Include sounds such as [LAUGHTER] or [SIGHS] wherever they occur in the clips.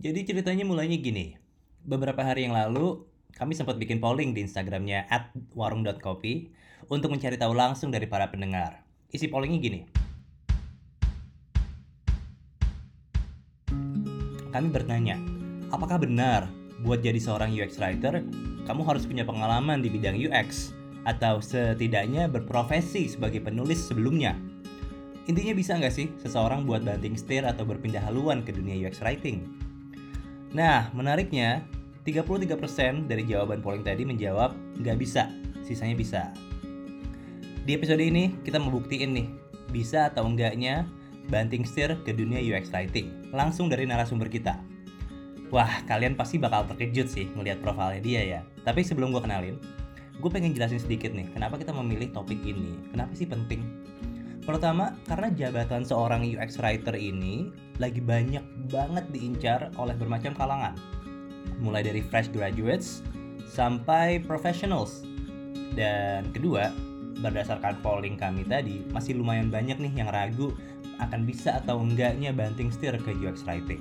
Jadi ceritanya mulainya gini. Beberapa hari yang lalu, kami sempat bikin polling di Instagramnya at warung.kopi untuk mencari tahu langsung dari para pendengar. Isi pollingnya gini. Kami bertanya, apakah benar buat jadi seorang UX writer, kamu harus punya pengalaman di bidang UX? Atau setidaknya berprofesi sebagai penulis sebelumnya? Intinya bisa nggak sih seseorang buat banting setir atau berpindah haluan ke dunia UX writing? Nah, menariknya, 33% dari jawaban polling tadi menjawab nggak bisa, sisanya bisa. Di episode ini, kita mau buktiin nih, bisa atau enggaknya banting setir ke dunia UX Writing. Langsung dari narasumber kita. Wah, kalian pasti bakal terkejut sih ngelihat profilnya dia ya. Tapi sebelum gue kenalin, gue pengen jelasin sedikit nih, kenapa kita memilih topik ini. Kenapa sih penting? Pertama, karena jabatan seorang UX writer ini lagi banyak banget diincar oleh bermacam kalangan. Mulai dari fresh graduates sampai professionals. Dan kedua, berdasarkan polling kami tadi, masih lumayan banyak nih yang ragu akan bisa atau enggaknya banting setir ke UX writing.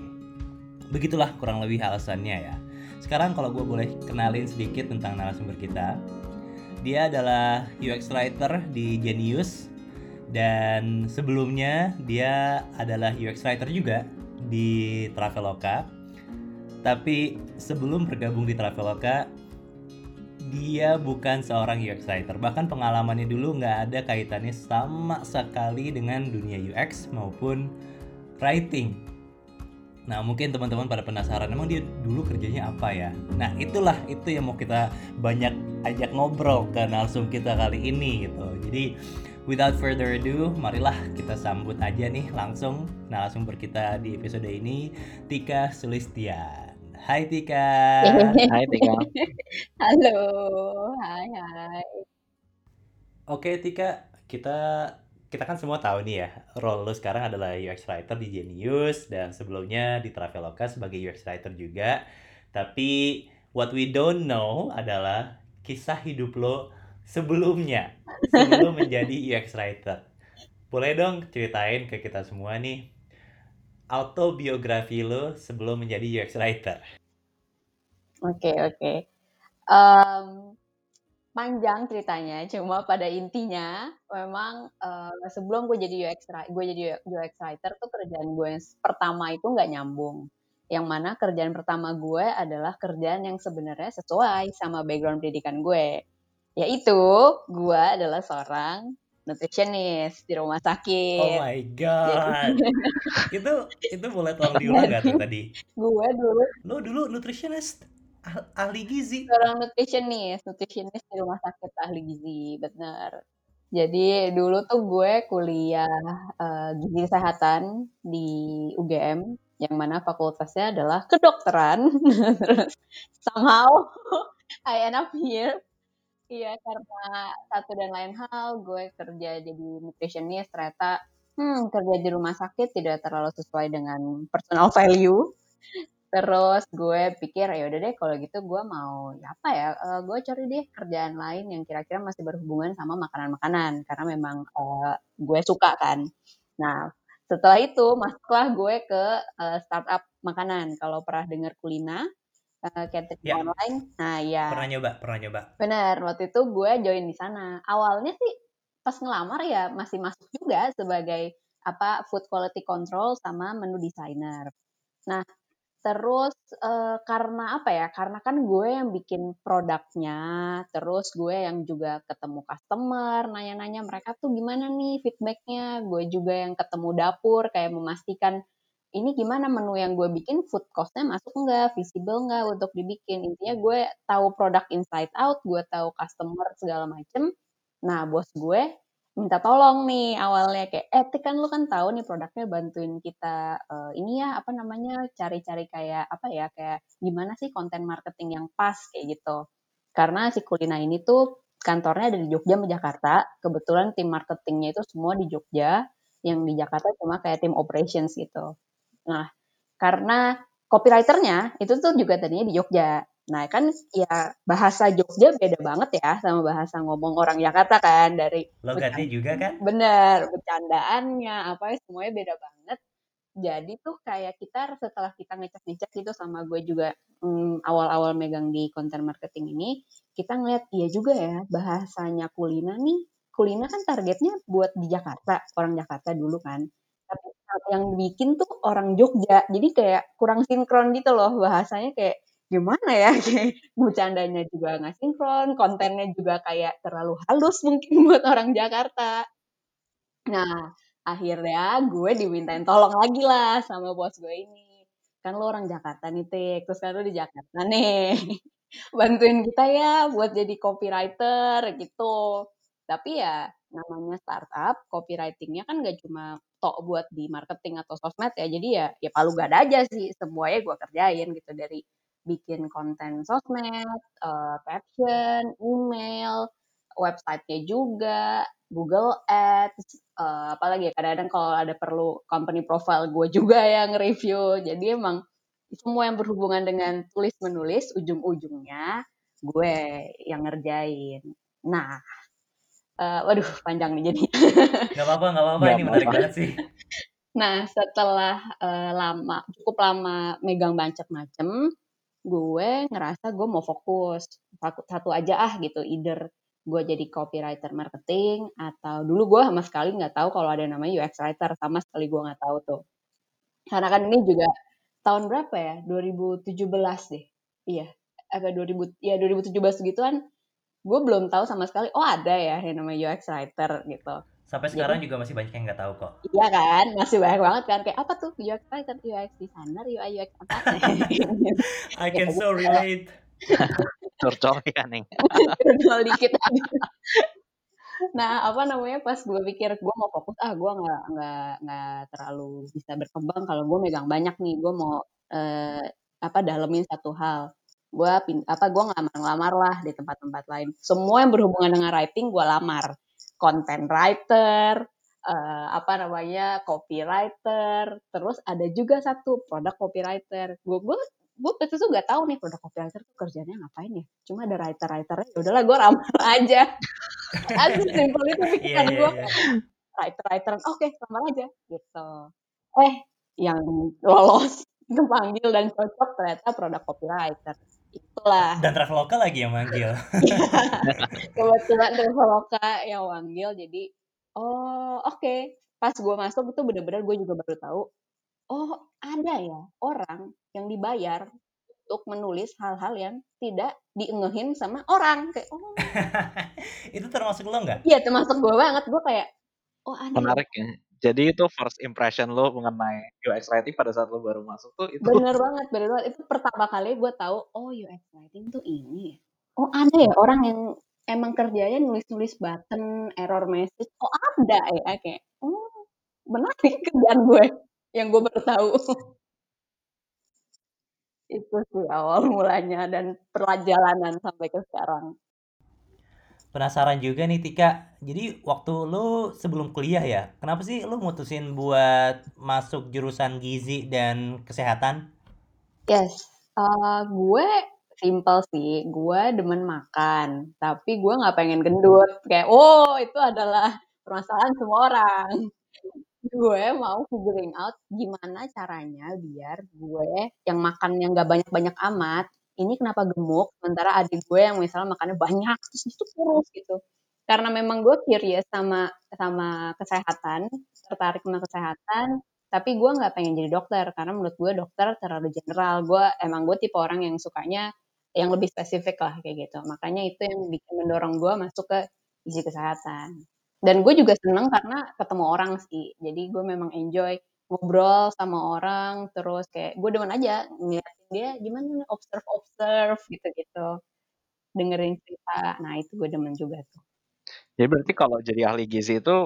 Begitulah kurang lebih alasannya ya. Sekarang kalau gue boleh kenalin sedikit tentang narasumber kita. Dia adalah UX writer di Genius dan sebelumnya dia adalah UX writer juga di Traveloka. Tapi sebelum bergabung di Traveloka, dia bukan seorang UX writer. Bahkan pengalamannya dulu nggak ada kaitannya sama sekali dengan dunia UX maupun writing. Nah mungkin teman-teman pada penasaran emang dia dulu kerjanya apa ya? Nah itulah itu yang mau kita banyak ajak ngobrol ke narsum kita kali ini gitu. Jadi without further ado, marilah kita sambut aja nih langsung narasumber kita di episode ini, Tika Sulistian. Hai Tika. [LAUGHS] Hai Tika. Halo, hai hai. Oke Tika, kita kita kan semua tahu nih ya, role lu sekarang adalah UX writer di Genius dan sebelumnya di Traveloka sebagai UX writer juga. Tapi what we don't know adalah kisah hidup lo sebelumnya sebelum menjadi UX writer. Boleh dong ceritain ke kita semua nih autobiografi lo sebelum menjadi UX writer. Oke oke. Um, panjang ceritanya, cuma pada intinya memang uh, sebelum gue jadi UX gue jadi UX writer tuh kerjaan gue yang pertama itu nggak nyambung. Yang mana kerjaan pertama gue adalah kerjaan yang sebenarnya sesuai sama background pendidikan gue yaitu gue adalah seorang nutritionist di rumah sakit. Oh my god. [LAUGHS] itu itu boleh tolong diulang gak tuh tadi? gue dulu. Lo dulu nutritionist ah, ahli gizi. Seorang nutritionist, nutritionist di rumah sakit ahli gizi, benar. Jadi dulu tuh gue kuliah uh, gizi kesehatan di UGM yang mana fakultasnya adalah kedokteran. [LAUGHS] Terus somehow [LAUGHS] I end up here Iya, karena satu dan lain hal, gue kerja jadi nutritionist, ternyata hmm, kerja di rumah sakit tidak terlalu sesuai dengan personal [LAUGHS] value. Terus gue pikir ya udah deh kalau gitu gue mau ya apa ya uh, gue cari deh kerjaan lain yang kira-kira masih berhubungan sama makanan-makanan karena memang uh, gue suka kan. Nah setelah itu masuklah gue ke uh, startup makanan. Kalau pernah dengar kulina, uh, catering ya. online. Nah, ya. Pernah nyoba, pernah nyoba. Benar, waktu itu gue join di sana. Awalnya sih pas ngelamar ya masih masuk juga sebagai apa food quality control sama menu designer. Nah, terus uh, karena apa ya? Karena kan gue yang bikin produknya, terus gue yang juga ketemu customer, nanya-nanya mereka tuh gimana nih feedbacknya. Gue juga yang ketemu dapur, kayak memastikan ini gimana menu yang gue bikin food costnya masuk nggak, visible nggak untuk dibikin. Intinya gue tahu produk inside out, gue tahu customer segala macem. Nah bos gue minta tolong nih awalnya kayak, eh kan lu kan tahu nih produknya bantuin kita uh, ini ya apa namanya cari-cari kayak apa ya kayak gimana sih konten marketing yang pas kayak gitu. Karena si Kulina ini tuh kantornya ada di Jogja sama Jakarta. Kebetulan tim marketingnya itu semua di Jogja, yang di Jakarta cuma kayak tim operations gitu. Nah, karena copywriternya itu tuh juga tadinya di Jogja. Nah, kan ya bahasa Jogja beda banget ya sama bahasa ngomong orang Jakarta kan dari logatnya juga kan? Bener, bercandaannya apa ya semuanya beda banget. Jadi tuh kayak kita setelah kita ngecek-ngecek gitu sama gue juga hmm, awal-awal megang di content marketing ini, kita ngeliat iya juga ya bahasanya Kulina nih. Kulina kan targetnya buat di Jakarta, orang Jakarta dulu kan. Yang bikin tuh orang Jogja. Jadi kayak kurang sinkron gitu loh bahasanya kayak gimana ya [LAUGHS] kayak bercandanya juga nggak sinkron, kontennya juga kayak terlalu halus mungkin [LAUGHS] buat orang Jakarta. Nah, akhirnya gue dimintain tolong lagi lah sama bos gue ini. Kan lo orang Jakarta nih, Tik. Terus kan lo di Jakarta nih. [LAUGHS] Bantuin kita ya buat jadi copywriter gitu. Tapi ya namanya startup, copywritingnya kan gak cuma tok buat di marketing atau sosmed ya. Jadi ya ya palu gak ada aja sih. Semuanya gue kerjain gitu dari bikin konten sosmed, uh, caption, email, websitenya juga, Google Ads, uh, apalagi ya kadang-kadang kalau ada perlu company profile gue juga [LAUGHS] yang review. Jadi emang semua yang berhubungan dengan tulis menulis ujung-ujungnya gue yang ngerjain. Nah, uh, waduh panjang nih jadi. [LAUGHS] Gak apa-apa, gak apa-apa. Ini menarik banget sih. Nah, setelah uh, lama, cukup lama megang banyak macem, gue ngerasa gue mau fokus satu, satu aja ah gitu, either gue jadi copywriter marketing atau dulu gue sama sekali nggak tahu kalau ada namanya UX writer sama sekali gue nggak tahu tuh karena kan ini juga tahun berapa ya 2017 deh iya agak 2000 ya 2017 gitu kan gue belum tahu sama sekali oh ada ya yang namanya UX writer gitu. Sampai sekarang Jadi, juga masih banyak yang nggak tahu kok. Iya kan masih banyak banget kan kayak apa tuh UX writer UX designer UI UX apa? [LAUGHS] I can so relate. Curcol ya nih curcol dikit nah apa namanya pas gue pikir gue mau fokus ah gue nggak nggak nggak terlalu bisa berkembang kalau gue megang banyak nih gue mau eh, apa dalemin satu hal gue apa gue ngelamar-ngelamar lah di tempat-tempat lain. Semua yang berhubungan dengan writing gue lamar. Content writer uh, apa namanya copywriter terus ada juga satu produk copywriter. Gue gue gue waktu itu gak tahu nih produk copywriter tuh kerjanya ngapain ya. Cuma ada writer writernya ya udahlah gue ramah [LAUGHS] aja. Aja simpel itu [LAUGHS] pikiran yeah, gue yeah, yeah. writer writer oke okay, lamar aja gitu. Eh yang lolos [LAUGHS] kepanggil dan cocok ternyata produk copywriter itulah dan traveloka lagi yang manggil [LAUGHS] kebetulan traveloka yang manggil jadi oh oke okay. pas gue masuk itu bener-bener gue juga baru tahu oh ada ya orang yang dibayar untuk menulis hal-hal yang tidak diengehin sama orang kayak oh [LAUGHS] itu termasuk lo nggak? Iya termasuk gue banget gue kayak oh ada. Ya. Menarik ya. Jadi itu first impression lo mengenai UX writing pada saat lo baru masuk tuh itu. Bener banget, bener banget. Itu pertama kali gue tahu oh UX writing tuh ini ya. Oh ada ya orang yang emang kerjanya nulis-nulis button, error message. Oh ada ya kayak oh menarik kerjaan gue yang gue baru tahu. Itu sih awal mulanya dan perjalanan sampai ke sekarang. Penasaran juga nih Tika, jadi waktu lu sebelum kuliah ya, kenapa sih lu mutusin buat masuk jurusan gizi dan kesehatan? Yes, uh, gue simple sih, gue demen makan, tapi gue nggak pengen gendut, kayak oh itu adalah permasalahan semua orang. Gue mau figuring out gimana caranya biar gue yang makan yang gak banyak-banyak amat, ini kenapa gemuk, sementara adik gue yang misalnya makannya banyak, terus itu kurus gitu. Karena memang gue curious sama sama kesehatan, tertarik sama kesehatan, tapi gue nggak pengen jadi dokter karena menurut gue dokter terlalu general. Gue emang gue tipe orang yang sukanya yang lebih spesifik lah kayak gitu. Makanya itu yang bikin mendorong gue masuk ke gizi kesehatan dan gue juga seneng karena ketemu orang sih jadi gue memang enjoy ngobrol sama orang terus kayak gue demen aja ngeliatin dia gimana observe observe gitu gitu dengerin cerita. Nah itu gue demen juga tuh. Jadi berarti kalau jadi ahli gizi itu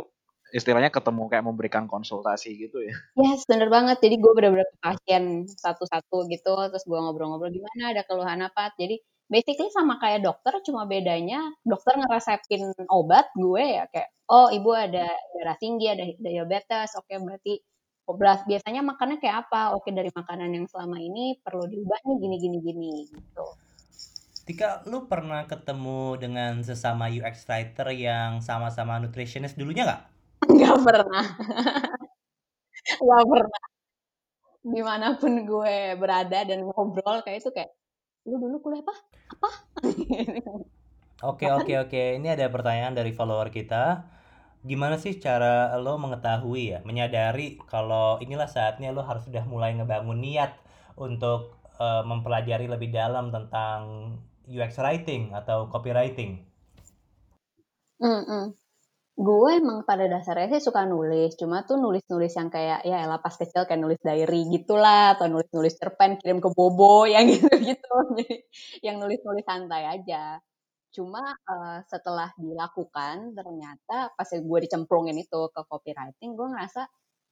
istilahnya ketemu kayak memberikan konsultasi gitu ya? Yes bener banget. Jadi gue bener-bener ke pasien satu-satu gitu terus gue ngobrol-ngobrol gimana? Ada keluhan apa? Jadi basically sama kayak dokter cuma bedanya dokter ngeresepin obat gue ya kayak oh ibu ada darah tinggi ada diabetes. Oke okay, berarti beras biasanya makannya kayak apa oke dari makanan yang selama ini perlu diubah nih gini gini gini gitu Tika, lu pernah ketemu dengan sesama UX writer yang sama-sama nutritionist dulunya nggak? Nggak pernah. Nggak pernah. di mana pun gue berada dan ngobrol kayak itu kayak lu dulu kuliah apa apa [LAUGHS] Oke, oke, oke. Ini ada pertanyaan dari follower kita. Gimana sih cara lo mengetahui ya, menyadari kalau inilah saatnya lo harus sudah mulai ngebangun niat untuk eh, mempelajari lebih dalam tentang UX writing atau copywriting? Mm-mm. gue emang pada dasarnya sih suka nulis cuma tuh nulis-nulis yang kayak ya elah pas kecil kayak nulis diary gitulah atau nulis-nulis cerpen kirim ke bobo [LAUGHS] yang gitu-gitu jadi yang nulis-nulis santai aja cuma eh, setelah dilakukan ternyata pas gue dicemplungin itu ke copywriting gue ngerasa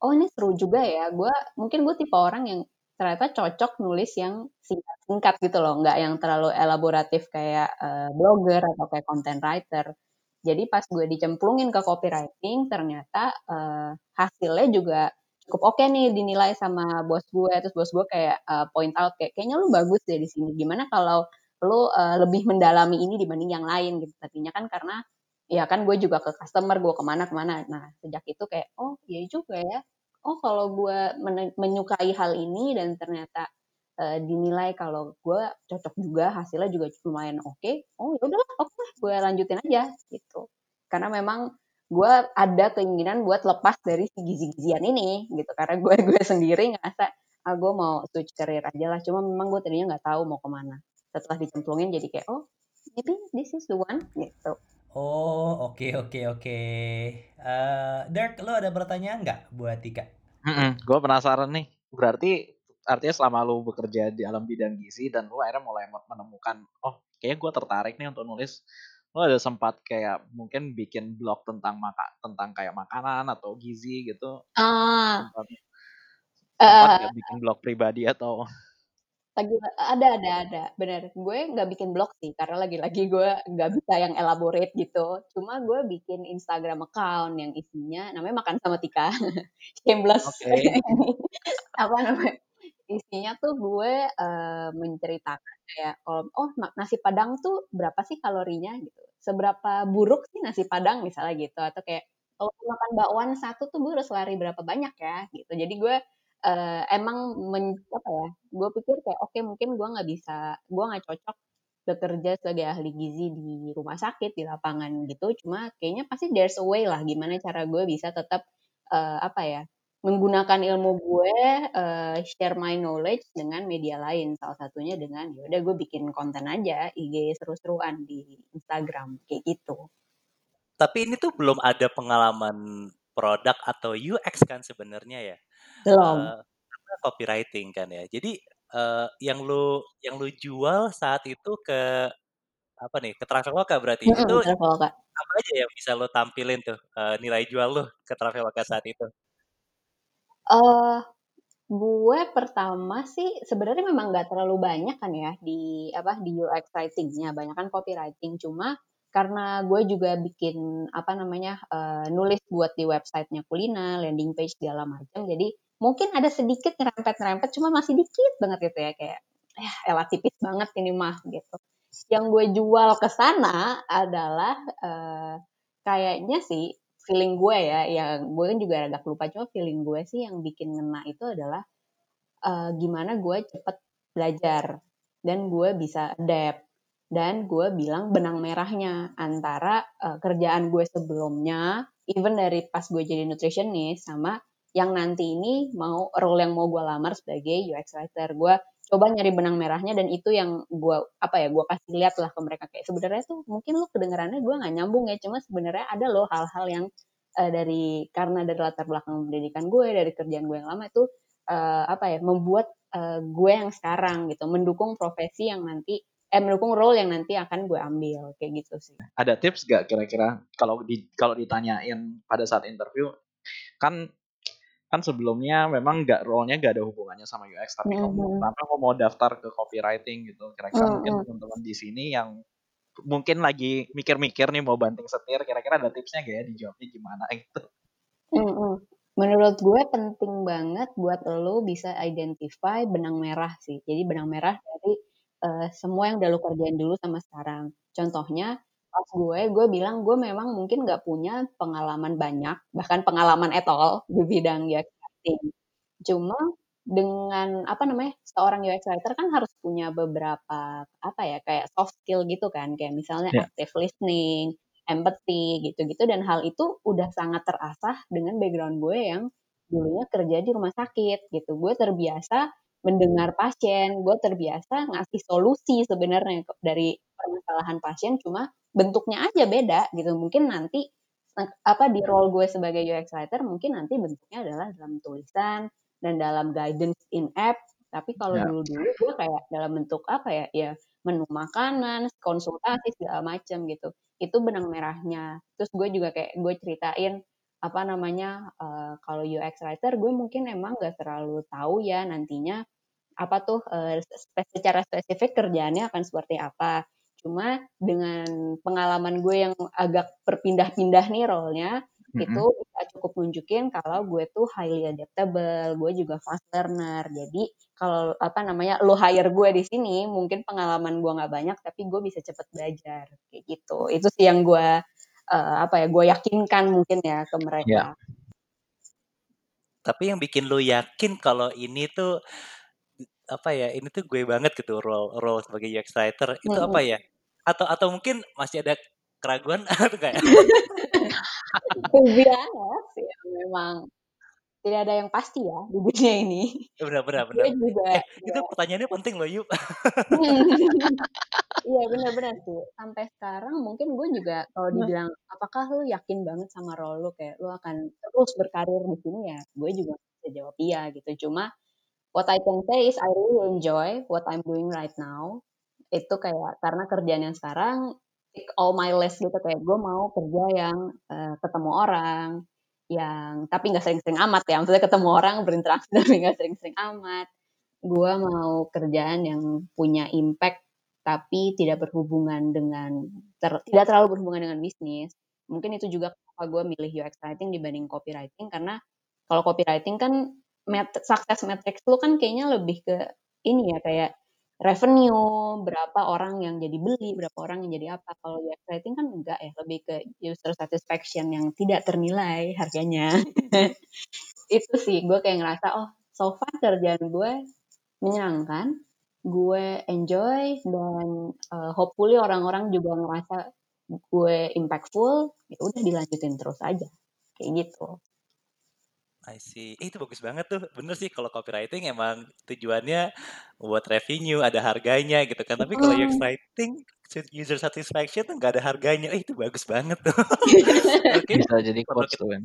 oh ini seru juga ya gue mungkin gue tipe orang yang ternyata cocok nulis yang singkat-singkat gitu loh nggak yang terlalu elaboratif kayak eh, blogger atau kayak content writer jadi pas gue dicemplungin ke copywriting, ternyata uh, hasilnya juga cukup oke nih dinilai sama bos gue. Terus bos gue kayak uh, point out kayak kayaknya lu bagus deh di sini. Gimana kalau lu uh, lebih mendalami ini dibanding yang lain gitu. Tadinya kan karena ya kan gue juga ke customer, gue ke mana-kemana. Nah sejak itu kayak oh iya juga ya. Oh kalau gue menyukai hal ini dan ternyata uh, dinilai kalau gue cocok juga hasilnya juga lumayan oke okay. oh ya oke okay, gue lanjutin aja gitu karena memang gue ada keinginan buat lepas dari si gizi-gizian ini gitu karena gue [LAUGHS] gue sendiri ngerasa ah gue mau switch career aja lah cuma memang gue tadinya nggak tahu mau ke mana setelah dicemplungin jadi kayak oh maybe this is the one gitu Oh, oke, okay, oke, okay, oke. Okay. Uh, Dirk, lo ada pertanyaan nggak buat Tika? Mm -mm, gue penasaran nih. Berarti artinya selama lu bekerja di alam bidang gizi dan lu akhirnya mulai menemukan oh kayaknya gue tertarik nih untuk nulis lu ada sempat kayak mungkin bikin blog tentang maka tentang kayak makanan atau gizi gitu ah sempat, sempat uh, bikin blog pribadi atau lagi ada ada ada. Benar gue nggak bikin blog sih karena lagi-lagi gue nggak bisa yang elaborate gitu. Cuma gue bikin Instagram account yang isinya namanya makan sama Tika. [LAUGHS] Shameless. Okay. [LAUGHS] apa namanya? Isinya tuh gue uh, menceritakan kayak kalau oh nasi padang tuh berapa sih kalorinya? Gitu. Seberapa buruk sih nasi padang? misalnya gitu. Atau kayak kalau makan bakwan satu tuh gue harus lari berapa banyak ya? Gitu. Jadi gue uh, emang men, apa ya gue pikir kayak oke mungkin gue nggak bisa gue nggak cocok bekerja sebagai ahli gizi di rumah sakit di lapangan gitu cuma kayaknya pasti there's a way lah gimana cara gue bisa tetap uh, apa ya menggunakan ilmu gue uh, share my knowledge dengan media lain salah satunya dengan ya udah gue bikin konten aja IG seru-seruan di Instagram kayak gitu. Tapi ini tuh belum ada pengalaman produk atau UX kan sebenarnya ya. Belum. Uh, copywriting kan ya. Jadi uh, yang lu yang lu jual saat itu ke apa nih ke Traveloka berarti mm -hmm, itu Traveloka. apa aja yang bisa lo tampilin tuh uh, nilai jual lo ke Traveloka saat itu? Uh, gue pertama sih sebenarnya memang nggak terlalu banyak kan ya di apa di UX writing-nya, banyak kan copywriting. Cuma karena gue juga bikin apa namanya uh, nulis buat di websitenya kuliner, landing page segala macam. Jadi mungkin ada sedikit nyerempet-nyerempet, cuma masih dikit banget gitu ya kayak ya elah tipis banget ini mah gitu. Yang gue jual ke sana adalah uh, kayaknya sih feeling gue ya, yang gue kan juga agak lupa cuma feeling gue sih yang bikin ngena itu adalah uh, gimana gue cepet belajar dan gue bisa adapt dan gue bilang benang merahnya antara uh, kerjaan gue sebelumnya, even dari pas gue jadi nutritionist sama yang nanti ini mau role yang mau gue lamar sebagai UX writer. Gue coba nyari benang merahnya dan itu yang gue apa ya gue kasih lihat lah ke mereka kayak sebenarnya tuh mungkin lu kedengarannya gue nggak nyambung ya cuma sebenarnya ada loh hal-hal yang uh, dari karena dari latar belakang pendidikan gue dari kerjaan gue yang lama itu uh, apa ya membuat uh, gue yang sekarang gitu mendukung profesi yang nanti eh mendukung role yang nanti akan gue ambil kayak gitu sih. Ada tips gak kira-kira kalau di kalau ditanyain pada saat interview kan kan sebelumnya memang nggak role-nya nggak ada hubungannya sama UX tapi mm -hmm. kamu kamu mau daftar ke copywriting gitu kira-kira mm -hmm. mungkin teman-teman di sini yang mungkin lagi mikir-mikir nih mau banting setir kira-kira ada tipsnya gak ya dijawabnya gimana gitu mm -hmm. menurut gue penting banget buat lo bisa identify benang merah sih jadi benang merah dari uh, semua yang udah lo kerjain dulu sama sekarang contohnya pas gue, gue bilang gue memang mungkin nggak punya pengalaman banyak, bahkan pengalaman etol di bidang ya marketing. Cuma dengan apa namanya seorang UX writer kan harus punya beberapa apa ya kayak soft skill gitu kan kayak misalnya Yeah. active listening, empathy gitu-gitu dan hal itu udah sangat terasah dengan background gue yang dulunya kerja di rumah sakit gitu. Gue terbiasa mendengar pasien, gue terbiasa ngasih solusi sebenarnya dari permasalahan pasien cuma bentuknya aja beda gitu. Mungkin nanti eh, apa di role gue sebagai UX writer mungkin nanti bentuknya adalah dalam tulisan dan dalam guidance in app. Tapi kalau Ya. dulu-dulu gue kayak dalam bentuk apa ya? Ya menu makanan, konsultasi segala macam gitu. Itu benang merahnya. Terus gue juga kayak gue ceritain apa namanya eh, kalau UX writer gue mungkin emang gak terlalu tahu ya nantinya apa tuh spe- secara spesifik kerjaannya akan seperti apa. Cuma dengan pengalaman gue yang agak berpindah-pindah nih role-nya, Mm-mm. itu bisa cukup nunjukin kalau gue tuh highly adaptable, gue juga fast learner. Jadi kalau apa namanya lo hire gue di sini, mungkin pengalaman gue nggak banyak, tapi gue bisa cepet belajar kayak gitu. Itu sih yang gue eh, apa ya, gue yakinkan mungkin ya ke mereka. Tapi yang bikin lu yakin kalau ini tuh apa ya? Ini tuh gue banget gitu role role sebagai UX writer itu Mm-mm. apa ya? Atau atau mungkin masih ada keraguan [LAUGHS] atau kayak To be honest, ya [LAUGHS] memang tidak ada yang pasti ya di dunia ini. benar benar Gue benar. juga Eh, itu pertanyaannya penting loh, Yup. Iya benar-benar sih. Sampai sekarang mungkin gue juga kalau dibilang apakah lu yakin banget sama role lu kayak lu akan terus berkarir di sini ya, gue juga bisa jawab iya gitu. Cuma what I can say is I really enjoy what I'm doing right now. Itu kayak karena kerjaan yang sekarang tick all my list gitu kayak gue mau kerja yang eh, ketemu orang yang tapi nggak sering-sering amat ya. Maksudnya ketemu orang berinteraksi [LAUGHS] tapi nggak sering-sering amat. Gue mau kerjaan yang punya impact tapi tidak berhubungan dengan ter- tidak terlalu berhubungan dengan bisnis. Mungkin itu juga kenapa gue milih UX writing dibanding copywriting karena kalau copywriting kan met- success metrics lu kan kayaknya lebih ke ini ya kayak revenue berapa orang yang jadi beli berapa orang yang jadi apa. Kalau UX writing kan enggak ya lebih ke user satisfaction yang tidak ternilai harganya. [LAUGHS] Itu sih gue kayak ngerasa oh so far kerjaan gue menyenangkan gue enjoy dan uh, hopefully orang-orang juga ngerasa gue impactful ya udah dilanjutin terus aja. Kayak gitu I see. Eh, itu bagus banget tuh. Bener sih kalau copywriting emang tujuannya buat revenue, ada harganya gitu kan. Tapi kalau UX writing user satisfaction tuh nggak ada harganya. Eh, itu bagus banget tuh. [LAUGHS] Oke, Bisa jadi perlu quotes kita, tuh kan.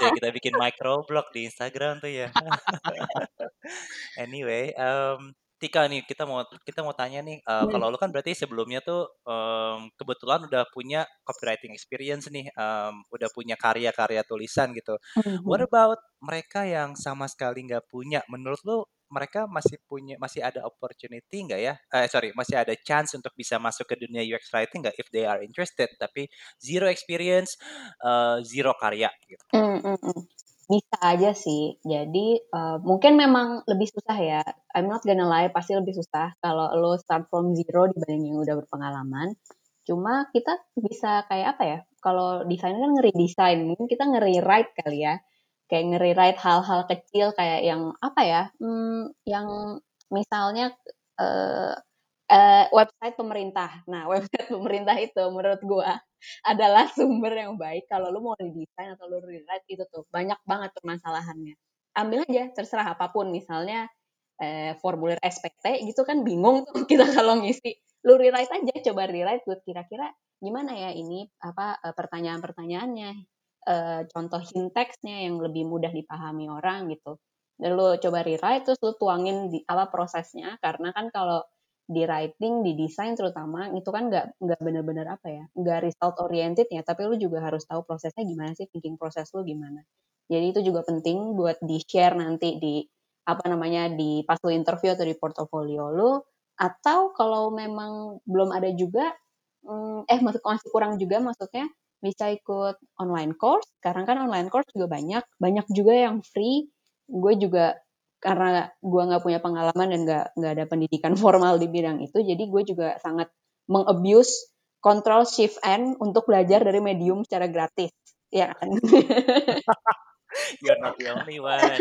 ya, kita bikin microblog di Instagram tuh ya. [LAUGHS] anyway, um, Tika nih kita mau kita mau tanya nih, uh, Hmm. kalau lu kan berarti sebelumnya tuh um, kebetulan udah punya copywriting experience nih, um, udah punya karya-karya tulisan gitu. What Mhm. about mereka yang sama sekali nggak punya? Menurut lu mereka masih punya masih ada opportunity nggak ya? Eh sorry, masih ada chance untuk bisa masuk ke dunia UX writing nggak if they are interested? Tapi zero experience, uh, zero karya gitu. Mm, mm, mm. Bisa aja sih. Jadi uh, mungkin memang lebih susah ya. I'm not gonna lie, pasti lebih susah kalau lo start from zero dibanding yang udah berpengalaman. Cuma kita bisa kayak apa ya? Kalau desain kan nge-redesign, mungkin kita nge-rewrite kali ya. Kayak nge-rewrite hal-hal kecil kayak yang apa ya? Hmm, yang misalnya eh, eh, website pemerintah. Nah, [LAUGHS] website pemerintah itu menurut gua adalah sumber yang baik kalau lu mau redesign atau lu rewrite itu tuh banyak banget permasalahannya. Ambil aja terserah apa pun misalnya eh, formulir SPT gitu kan bingung [LAUGHS] tuh kita kalau ngisi. Lu rewrite aja coba rewrite buat kira-kira gimana ya ini apa eh, pertanyaan-pertanyaannya eh, contoh sinteksnya yang lebih mudah dipahami orang gitu. Dan lu coba rewrite terus lu tuangin di apa prosesnya karena kan kalau di writing, di desain terutama itu kan nggak nggak benar-benar apa ya, nggak result oriented ya, tapi lu juga harus tahu prosesnya gimana sih, thinking proses lu gimana. Jadi itu juga penting buat di share nanti di apa namanya di pas lu interview atau di portofolio lu, atau kalau memang belum ada juga, mm, eh masih masih kurang juga maksudnya bisa ikut online course. Sekarang kan online course juga banyak, banyak juga yang free. Gue juga karena gue nggak punya pengalaman dan nggak nggak ada pendidikan [LAUGHS] formal di bidang itu, jadi gue juga sangat mengabuse Control Shift N untuk belajar dari medium secara gratis, ya kan? [LAUGHS] [LAUGHS] You're not the only one. [LAUGHS]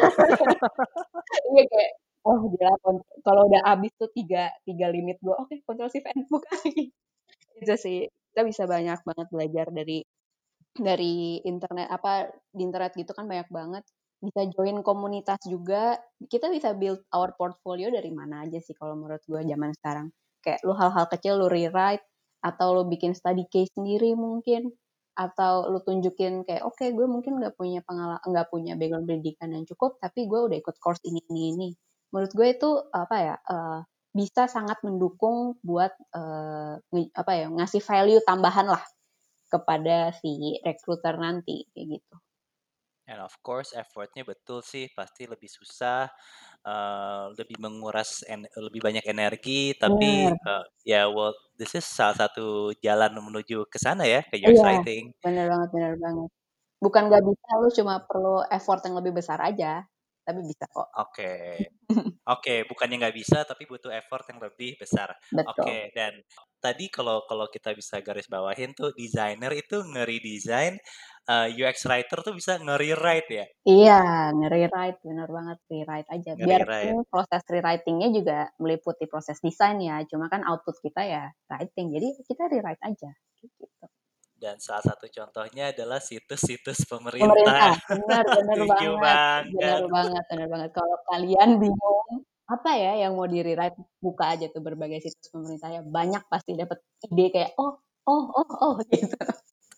Iya kayak, oh gila kalau udah habis tuh tiga tiga limit gue, oke okay, Ctrl Shift N buka lagi. [LAUGHS] Itu sih, kita bisa banyak banget belajar dari dari internet apa di internet gitu kan banyak banget bisa join komunitas juga kita bisa build our portfolio dari mana aja sih kalau menurut gue zaman sekarang kayak lu hal-hal kecil lu rewrite atau lu bikin study case sendiri mungkin atau lu tunjukin kayak oke okay, gue mungkin nggak punya pengalaman nggak punya background pendidikan yang cukup tapi gue udah ikut course ini ini ini menurut gue itu apa ya uh, bisa sangat mendukung buat uh, apa ya ngasih value tambahan lah kepada si recruiter nanti kayak gitu. And of course effortnya betul sih pasti lebih susah, uh, lebih menguras en lebih banyak energi tapi, uh, ya well this is salah satu jalan menuju ke sana ya, ke UX Iya, writing. bener banget bener banget. Bukan nggak bisa, lu cuma perlu effort yang lebih besar aja, tapi bisa kok. Oke. [LAUGHS] Oke, bukannya nggak bisa tapi butuh effort yang lebih besar. Betul. Oke, dan tadi kalau kalau kita bisa garis bawahin tuh desainer itu ngeri-design uh, eh, UX writer tuh bisa nge-rewrite ya? Iya, nge-rewrite, bener banget, rewrite aja. Biar proses rewritingnya juga meliputi proses desain ya, cuma kan output kita ya writing, jadi kita rewrite aja, gitu. Dan salah satu contohnya adalah situs-situs pemerintah. Pemerintah, benar, [LAUGHS] benar banget, banget. Benar banget, benar banget. Kalau kalian bingung apa ya yang mau di rewrite, buka aja tuh berbagai situs pemerintah ya. Banyak pasti dapat ide kayak oh, oh, oh, oh [LAUGHS] gitu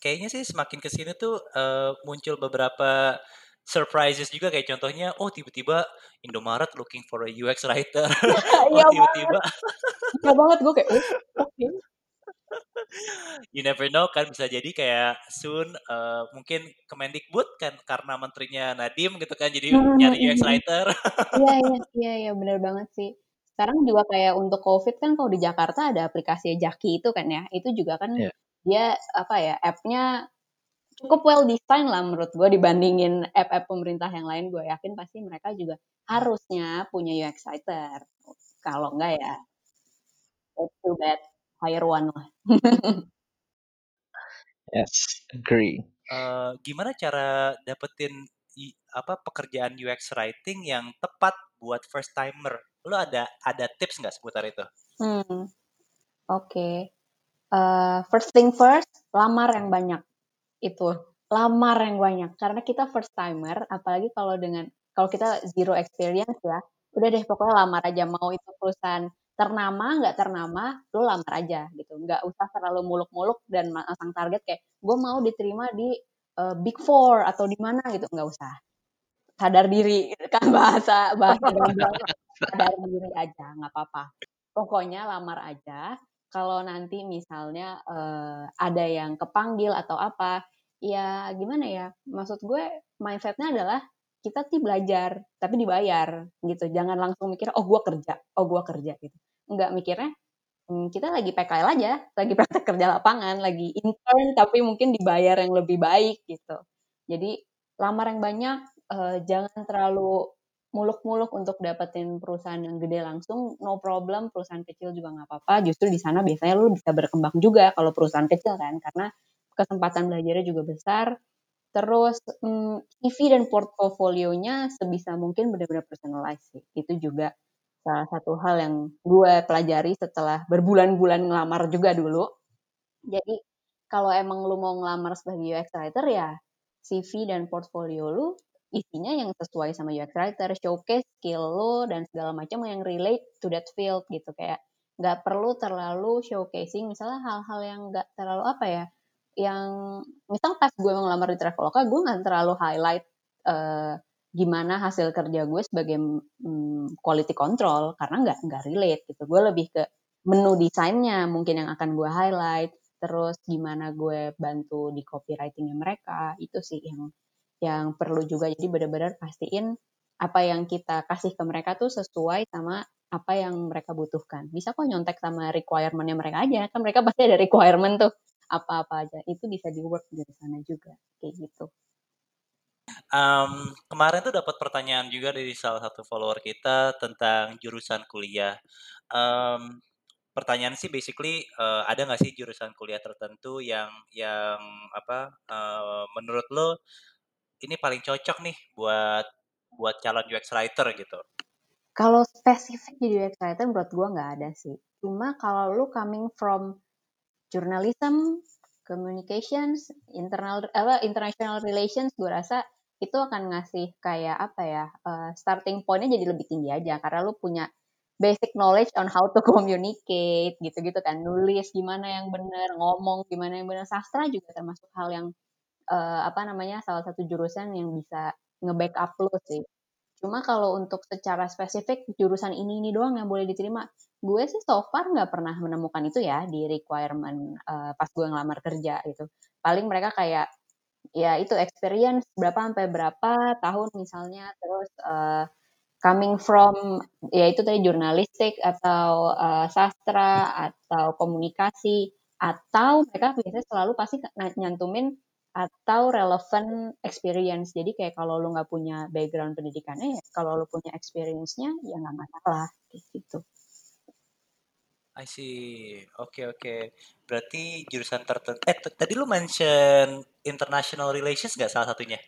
kayaknya sih semakin ke sini tuh uh, muncul beberapa surprises juga kayak contohnya oh tiba-tiba Indomaret looking for a UX writer [LAUGHS] oh tiba-tiba iya banget gue kayak oh, oke okay. You never know kan bisa jadi kayak soon uh, mungkin Kemendikbud kan karena menterinya Nadim gitu kan jadi hmm, nyari UX writer [LAUGHS] iya iya iya iya benar banget sih. Sekarang juga kayak untuk COVID kan kalau di Jakarta ada aplikasi Jaki itu kan ya itu juga kan yeah dia apa ya app-nya cukup well design lah menurut gue dibandingin app-app pemerintah yang lain. Gue yakin pasti mereka juga harusnya punya UX writer kalau enggak ya it's too bad hire one lah. Yes agree. Uh, gimana cara dapetin apa pekerjaan UX writing yang tepat buat first timer? Lo ada ada tips nggak seputar itu? Hmm oke. Okay uh, first thing first, lamar yang banyak. Itu, lamar yang banyak. Karena kita first timer, apalagi kalau dengan kalau kita zero experience ya, udah deh pokoknya lamar aja. Mau itu perusahaan ternama nggak ternama lo lamar aja gitu nggak usah terlalu muluk-muluk dan masang target kayak gue mau diterima di uh, big four atau di mana gitu nggak usah sadar diri kan [LAUGHS] bahasa bahasa sadar diri aja nggak apa-apa pokoknya lamar aja kalau nanti misalnya uh, ada yang kepanggil atau apa, ya gimana ya? Maksud gue mindsetnya adalah kita sih belajar tapi dibayar gitu. Jangan langsung mikir oh gue kerja, oh gue kerja gitu. Enggak mikirnya hmm, kita lagi PKL aja, lagi [LAUGHS] praktek kerja lapangan, lagi intern tapi mungkin dibayar yang lebih baik gitu. Jadi lamar yang banyak, uh, jangan terlalu muluk-muluk untuk dapetin perusahaan yang gede langsung, no problem, perusahaan kecil juga nggak apa-apa. Justru di sana biasanya lu bisa berkembang juga kalau perusahaan kecil kan, karena kesempatan belajarnya juga besar. Terus hmm, CV dan portfolionya sebisa mungkin benar-benar personalized sih. Itu juga salah satu hal yang gue pelajari setelah berbulan-bulan ngelamar juga dulu. Jadi kalau emang lu mau ngelamar sebagai UX writer ya CV dan portfolio lu isinya yang sesuai sama UX writer, showcase skill lo dan segala macam yang relate to that field gitu kayak nggak perlu terlalu showcasing misalnya hal-hal yang nggak terlalu apa ya yang misal pas gue ngelamar di Traveloka gue nggak terlalu highlight uh, gimana hasil kerja gue sebagai um, quality control karena nggak nggak relate gitu gue lebih ke menu desainnya mungkin yang akan gue highlight terus gimana gue bantu di copywritingnya mereka itu sih yang yang perlu juga jadi benar-benar pastiin apa yang kita kasih ke mereka tuh sesuai sama apa yang mereka butuhkan. Bisa kok nyontek sama requirementnya mereka aja, kan mereka pasti ada requirement tuh apa-apa aja. Itu bisa di work dari sana juga, kayak gitu. Um, kemarin tuh dapat pertanyaan juga dari salah satu follower kita tentang jurusan kuliah. Um, pertanyaan sih basically uh, ada nggak sih jurusan kuliah tertentu yang yang apa uh, menurut lo ini paling cocok nih buat buat calon UX writer gitu? Kalau spesifik jadi UX writer menurut gue nggak ada sih. Cuma kalau lu coming from journalism, communications, internal apa international relations, gue rasa itu akan ngasih kayak apa ya uh, starting pointnya jadi lebih tinggi aja. Karena lu punya basic knowledge on how to [LAUGHS] communicate gitu-gitu kan. Nulis gimana yang benar ngomong gimana yang benar sastra juga termasuk hal yang uh, apa namanya salah satu jurusan yang bisa nge-backup lu sih. Cuma kalau untuk secara spesifik jurusan ini ini doang yang boleh diterima. Gue sih so far nggak pernah menemukan itu ya di requirement uh, pas gue ngelamar kerja gitu. Paling mereka kayak ya itu experience berapa sampai berapa tahun misalnya terus uh, coming from ya itu tadi jurnalistik atau uh, sastra atau komunikasi atau mereka biasanya selalu pasti nyantumin atau relevant experience. Jadi kayak kalau lu nggak punya background pendidikannya, ya kalau lu punya experience-nya ya nggak masalah gitu. I see. Oke okay, oke. Okay. Berarti jurusan tertentu. Eh tadi lu mention international relations nggak salah satunya?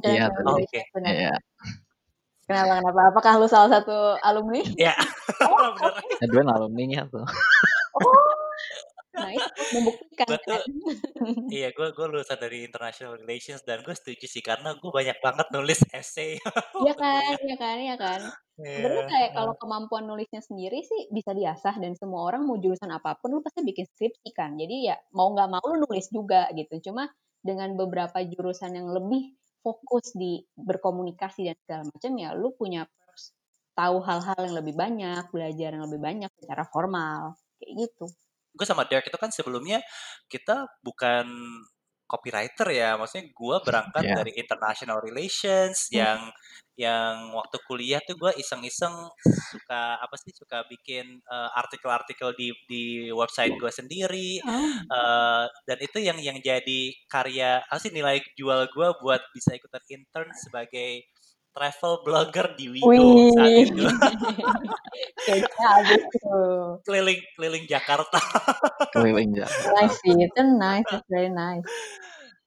Iya. Oke. Okay. Iya. Kenapa kenapa? Apakah lu salah satu alumni? Iya. oh, [LAUGHS] benar. Edwin alumninya tuh. oh. Nah itu membuktikan Betul. kan. iya, gue gue lulusan dari international relations dan gue setuju sih karena gue banyak banget nulis essay. Iya kan, iya kan, iya kan. Sebenarnya yeah. kayak kalau kemampuan nulisnya sendiri sih bisa diasah dan semua orang mau jurusan apa pun lu pasti bikin skripsi kan. Jadi ya mau nggak mau lu nulis juga gitu. Cuma dengan beberapa jurusan yang lebih fokus di berkomunikasi dan segala macam ya lu punya tahu hal-hal yang lebih banyak, belajar yang lebih banyak secara formal kayak gitu gue sama Derek itu kan sebelumnya kita bukan copywriter ya maksudnya gue berangkat yeah. dari international relations hmm. yang yang waktu kuliah tuh gue iseng-iseng suka apa sih suka bikin uh, artikel-artikel di di website gue sendiri oh. uh, dan itu yang yang jadi karya apa sih nilai jual gue buat bisa ikutan intern sebagai travel blogger di Wigo Wih. saat itu. [LAUGHS] keliling keliling Jakarta. [LAUGHS] keliling Jakarta. Nice sih, itu nice, it's very nice.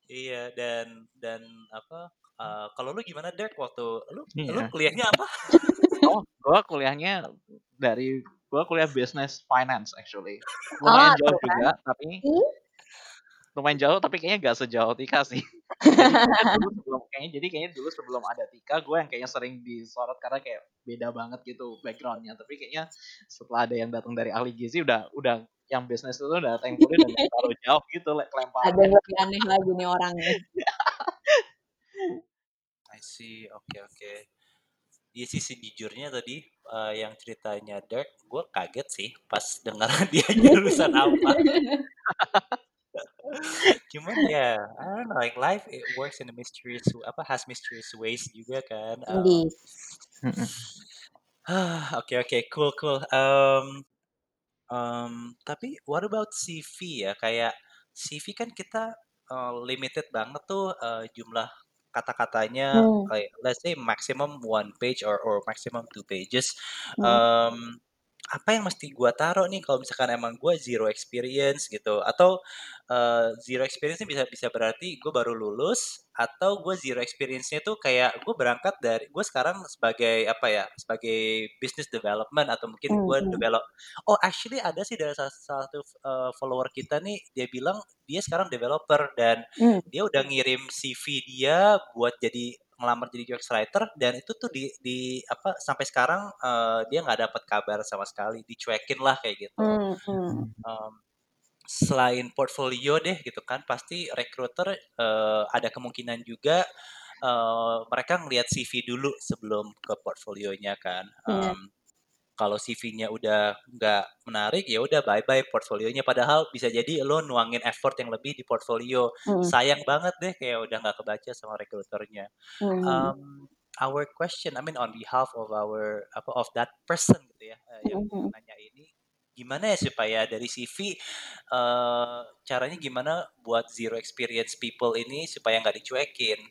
Iya dan dan apa? Uh, kalau lu gimana Derek waktu lu iya. lu kuliahnya apa? [LAUGHS] oh, gua kuliahnya dari gua kuliah business finance actually. Lumayan oh, jauh kan? juga tapi lumayan jauh tapi kayaknya gak sejauh Tika sih. Jadi, dulu sebelum kayaknya jadi kayaknya dulu sebelum ada Tika gue yang kayaknya sering disorot karena kayak beda banget gitu backgroundnya. Tapi kayaknya setelah ada yang datang dari ahli gizi udah udah yang bisnis itu udah kuliah udah terlalu [LAUGHS] jauh gitu kelempar. Ada yang lebih aneh lagi nih orangnya. [LAUGHS] I see, oke okay, oke. Okay. Iya sih sejujurnya tadi uh, yang ceritanya Dirk, gue kaget sih pas dengar [LAUGHS] dia jurusan apa. Cuman ya, I don't know, like life it works in a mysterious apa has mysterious ways juga kan. Um, [SIGHS] Oke oke cool cool. Um, um, tapi what about CV ya? Kayak CV kan kita uh, limited banget tuh uh, jumlah kata-katanya hmm. kayak let's say maximum one page or or maximum two pages. Hmm. Um, apa yang mesti gue taruh nih kalau misalkan emang gue zero experience gitu atau uh, zero experience bisa bisa berarti gue baru lulus atau gue zero experience-nya tuh kayak gue berangkat dari gue sekarang sebagai apa ya sebagai business development atau mungkin gue mm -hmm. develop oh actually ada sih dari salah, salah satu uh, follower kita nih dia bilang dia sekarang developer dan mm. dia udah ngirim CV dia buat jadi ngelamar jadi UX writer dan itu tuh di di apa sampai sekarang uh, dia nggak dapat kabar sama sekali dicuekin lah kayak gitu mm -hmm. um, selain portfolio deh gitu kan pasti recruiter uh, ada kemungkinan juga uh, mereka ngelihat CV dulu sebelum ke portfolionya kan um, yeah. Kalau CV-nya udah nggak menarik ya udah bye bye portfolionya padahal bisa jadi lo nuangin effort yang lebih di portfolio mm. sayang banget deh kayak udah nggak kebaca sama recruiternya mm. um, our question I mean on behalf of our apa of that person gitu ya uh, yang mm -hmm. nanya ini gimana ya supaya dari CV uh, eh, caranya gimana buat zero experience people ini supaya nggak dicuekin?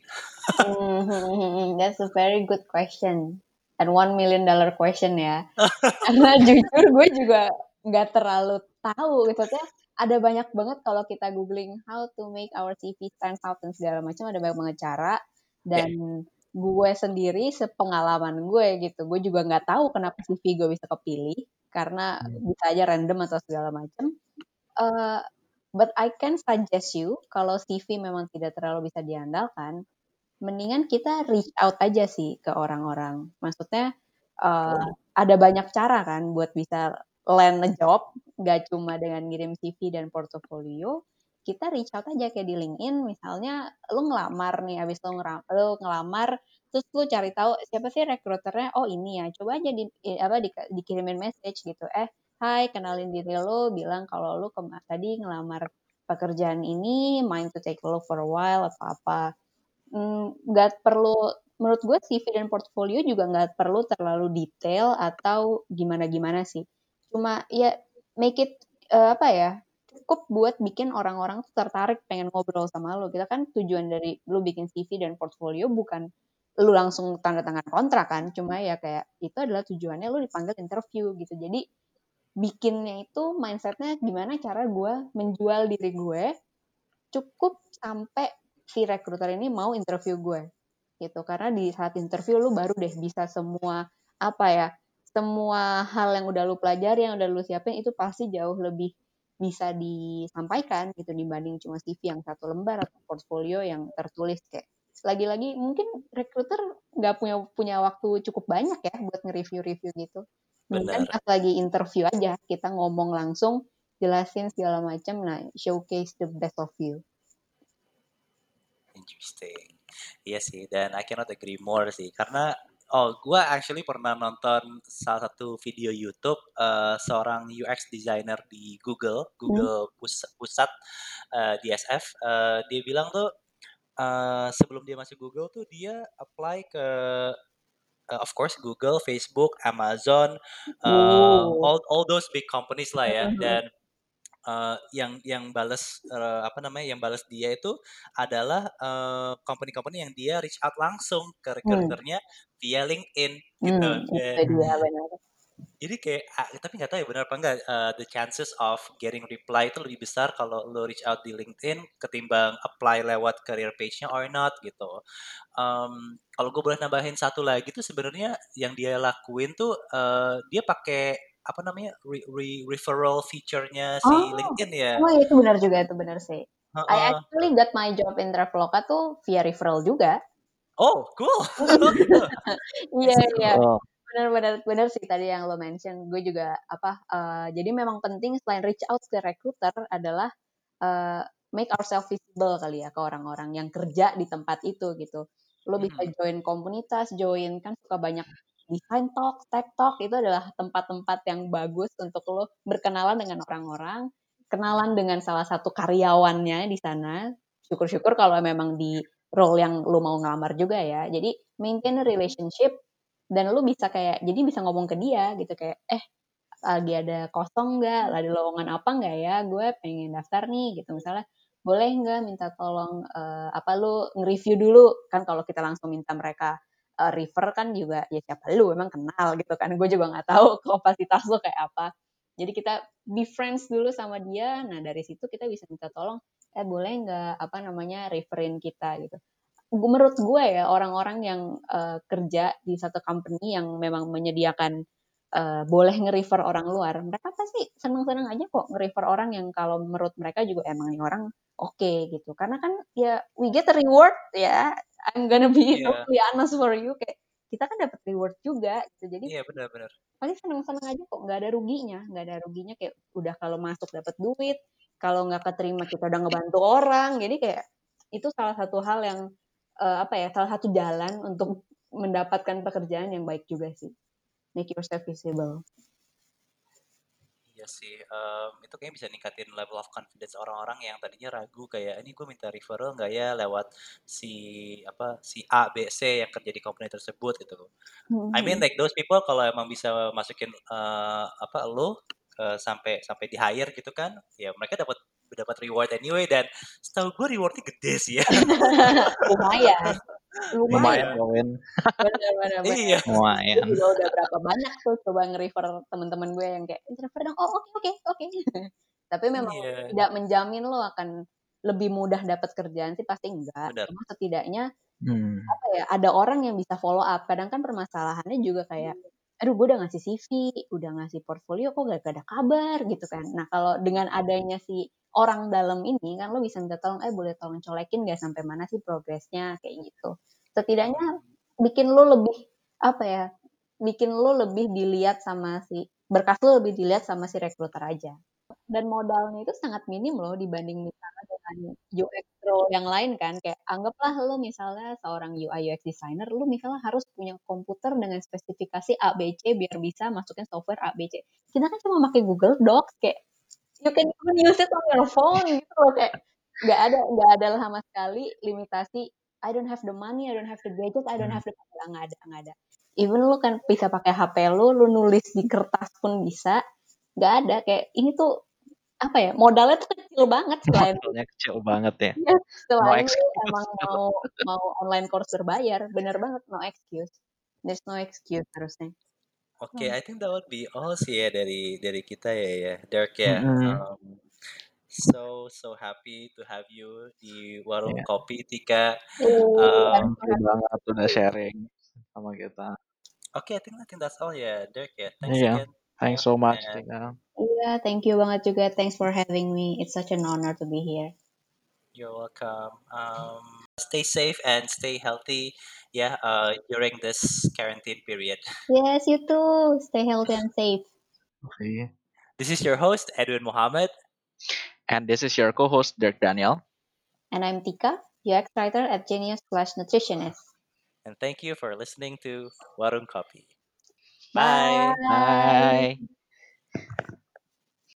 hmm, that's a very good question and one million dollar question ya. [LAUGHS] Karena jujur gue juga nggak terlalu tahu gitu ya. Ada banyak banget kalau kita googling how to make our CV stand out dan segala macam ada banyak banget cara dan gue sendiri sepengalaman gue gitu gue juga nggak tahu kenapa CV gue bisa kepilih karena Hmm. bisa aja random atau segala macam Eh, but I can suggest you kalau CV memang tidak terlalu bisa diandalkan mendingan kita reach out aja sih ke orang-orang. Maksudnya eh, ada banyak cara kan buat bisa land a job gak cuma dengan ngirim CV dan portofolio. Kita reach out aja kayak di LinkedIn misalnya lu ngelamar nih abis lu, ngelamar terus lu cari tahu siapa sih rekruternya oh ini ya coba aja di apa di, dikirimin message gitu. Eh hai kenalin diri lu bilang kalau lu tadi ngelamar pekerjaan ini mind to take a look for a while atau apa Hmm, nggak perlu menurut gue CV dan portfolio juga nggak perlu terlalu detail atau gimana-gimana sih. Cuma ya make it eh, apa ya cukup buat bikin orang-orang tertarik pengen ngobrol sama lo. Kita kan tujuan dari lu bikin CV dan portfolio bukan lu langsung tanda tangan kontrak kan. Cuma ya kayak itu adalah tujuannya lu dipanggil interview gitu. Jadi bikinnya itu mindsetnya gimana cara gue menjual diri gue cukup sampai si rekruter ini mau interview gue gitu. Karena di saat interview lu baru deh bisa semua apa ya semua hal yang udah lu pelajari yang udah lu siapin itu pasti jauh lebih bisa disampaikan gitu dibanding cuma CV yang satu lembar atau portfolio yang tertulis kayak. Lagi-lagi mungkin rekruter nggak punya punya waktu cukup banyak ya buat nge-review-review gitu. Benar. pas lagi interview aja kita ngomong langsung jelasin segala macam nah showcase the best of you Interesting. Iya sih, dan I cannot agree more sih. Karena, oh, gue actually pernah nonton salah satu video YouTube eh, seorang UX designer di Google, Google Pus- Pusat eh, di SF. eh, dia bilang tuh eh, sebelum dia masuk Google tuh dia apply ke eh, of course Google, Facebook, Amazon, Oh. all all those big companies lah ya. Mhm. Dan eh, yang yang balas eh, apa namanya yang balas dia itu adalah eh, company-company yang dia reach out langsung ke recruiternya via LinkedIn gitu. Hmm, Dan itu dia benar. jadi kayak ah, tapi nggak tahu ya benar apa enggak eh, the chances of getting reply itu lebih besar kalau lo reach out di LinkedIn ketimbang apply lewat career page-nya or not gitu. Em, kalau gue boleh nambahin satu lagi tuh sebenarnya yang dia lakuin tuh eh, dia pakai apa namanya re- re- referral feature-nya si Oh, LinkedIn ya. oh itu benar juga itu benar sih. I Heeh. actually got my job in Traveloka tuh via referral juga. Oh, cool. Oh. [LAUGHS] Iya iya Oh, benar-benar benar sih tadi yang lo mention. Gue juga apa eh, jadi memang penting selain reach out ke recruiter adalah eh, make ourselves visible kali ya ke orang-orang yang kerja di tempat itu gitu. Lo bisa Mhm. join komunitas, join kan suka banyak design talk, tech talk itu adalah tempat-tempat yang bagus untuk lo berkenalan dengan orang-orang, kenalan dengan salah satu karyawannya di sana. Syukur-syukur kalau memang di role yang lo mau ngelamar juga ya. Jadi maintain relationship dan lu bisa kayak jadi bisa ngomong ke dia gitu kayak eh lagi ada kosong nggak ada lowongan apa nggak ya gue pengen daftar nih gitu misalnya boleh nggak minta tolong eh, apa lu nge-review dulu kan kalau kita langsung minta mereka eh, refer kan juga ya siapa lu emang kenal gitu kan. Gue juga nggak tahu [LAUGHS] kapasitas lu kayak apa. Jadi kita be friends dulu sama dia. Nah dari situ kita bisa minta tolong eh boleh nggak apa namanya referin kita? Gitu. Menurut gue ya orang-orang yang eh, kerja di satu company yang memang menyediakan eh, boleh nge-refer orang luar, mereka pasti seneng-seneng aja kok nge-refer orang yang kalau menurut mereka juga emang nih orang oke gitu. Karena kan ya we get a reward ya. I'm gonna be Iya, totally honest for you kayak kita kan dapat reward juga gitu. Jadi iya benar-benar. pasti seneng-seneng aja kok nggak ada ruginya nggak ada ruginya kayak udah kalau masuk dapat duit kalau nggak keterima kita udah ngebantu orang jadi kayak itu salah satu hal yang eh, apa ya salah satu jalan untuk mendapatkan pekerjaan yang baik juga sih make yourself visible Iya sih, em, itu kayaknya bisa ningkatin level of confidence orang-orang yang tadinya ragu kayak ini gue minta referral nggak ya lewat si apa si A B C yang kerja di company tersebut gitu. I mean like those people kalau emang bisa masukin eh, apa lo eh, sampai sampai di hire gitu kan, ya mereka dapat dapat reward anyway dan setahu gue rewardnya gede sih ya. [LAUGHS] lumayan lumayan lumayan Gawin. bener bener bener iya. gue Lumayan. juga udah berapa banyak tuh coba nge-refer teman-teman gue yang kayak refer dong oh oke oke oke [LAUGHS] tapi memang Iya. tidak menjamin lo akan lebih mudah dapat kerjaan sih pasti enggak. Cuma setidaknya Hmm. apa ya ada orang yang bisa follow up. Kadang kan permasalahannya juga kayak aduh gue udah ngasih CV, udah ngasih portfolio kok gak ada kabar gitu kan. Nah kalau dengan adanya si orang dalam ini kan lo bisa minta tolong, eh boleh tolong colekin gak sampai mana sih progresnya kayak gitu. Setidaknya bikin lo lebih apa ya, bikin lo lebih dilihat sama si berkas lo lebih dilihat sama si rekruter aja. Dan modalnya itu sangat minim loh dibanding misalnya dengan UX role yang lain kan. Kayak anggaplah lo misalnya seorang UI UX designer lo misalnya harus punya komputer dengan spesifikasi ABC biar bisa masukin software ABC kita kan cuma pakai Google Docs kayak you can even use it on your phone gitu loh. Kayak nggak ada nggak ada sama sekali limitasi I don't have the money I don't have the gadget I don't have the nggak nggak ada nggak ada. Even lo kan bisa pakai HP lo lo nulis di kertas pun bisa. Nggak ada. Kayak ini tuh apa ya modalnya tuh kecil banget selain Modalnya kecil banget ya. Iya, selain excuse. emang mau mau online course berbayar, bener banget no excuse. There's no excuse harusnya. Oke, I think that would be all sih ya dari dari kita ya ya, Dirk ya. Mm-mm. Um, so so happy to have you di warung Iya. kopi Tika. Iya, Um, Thank you banget udah sharing sama kita. Oke, I think I think that's all ya, Dirk ya. Thanks Iya. again. Thanks so much, And Tika. Iya, thank you banget juga. Thanks for having me. It's such an honor to be here. you're welcome. Um, stay safe and stay healthy. Yeah, uh, during this quarantine period. [LAUGHS] Yes, you too. Stay healthy and safe. Okay. This is your host Edwin Muhammad. And this is your co-host Dirk Daniel. And I'm Tika, UX writer at Genius Slash Nutritionist. And thank you for listening to Warung Kopi. Bye. Bye.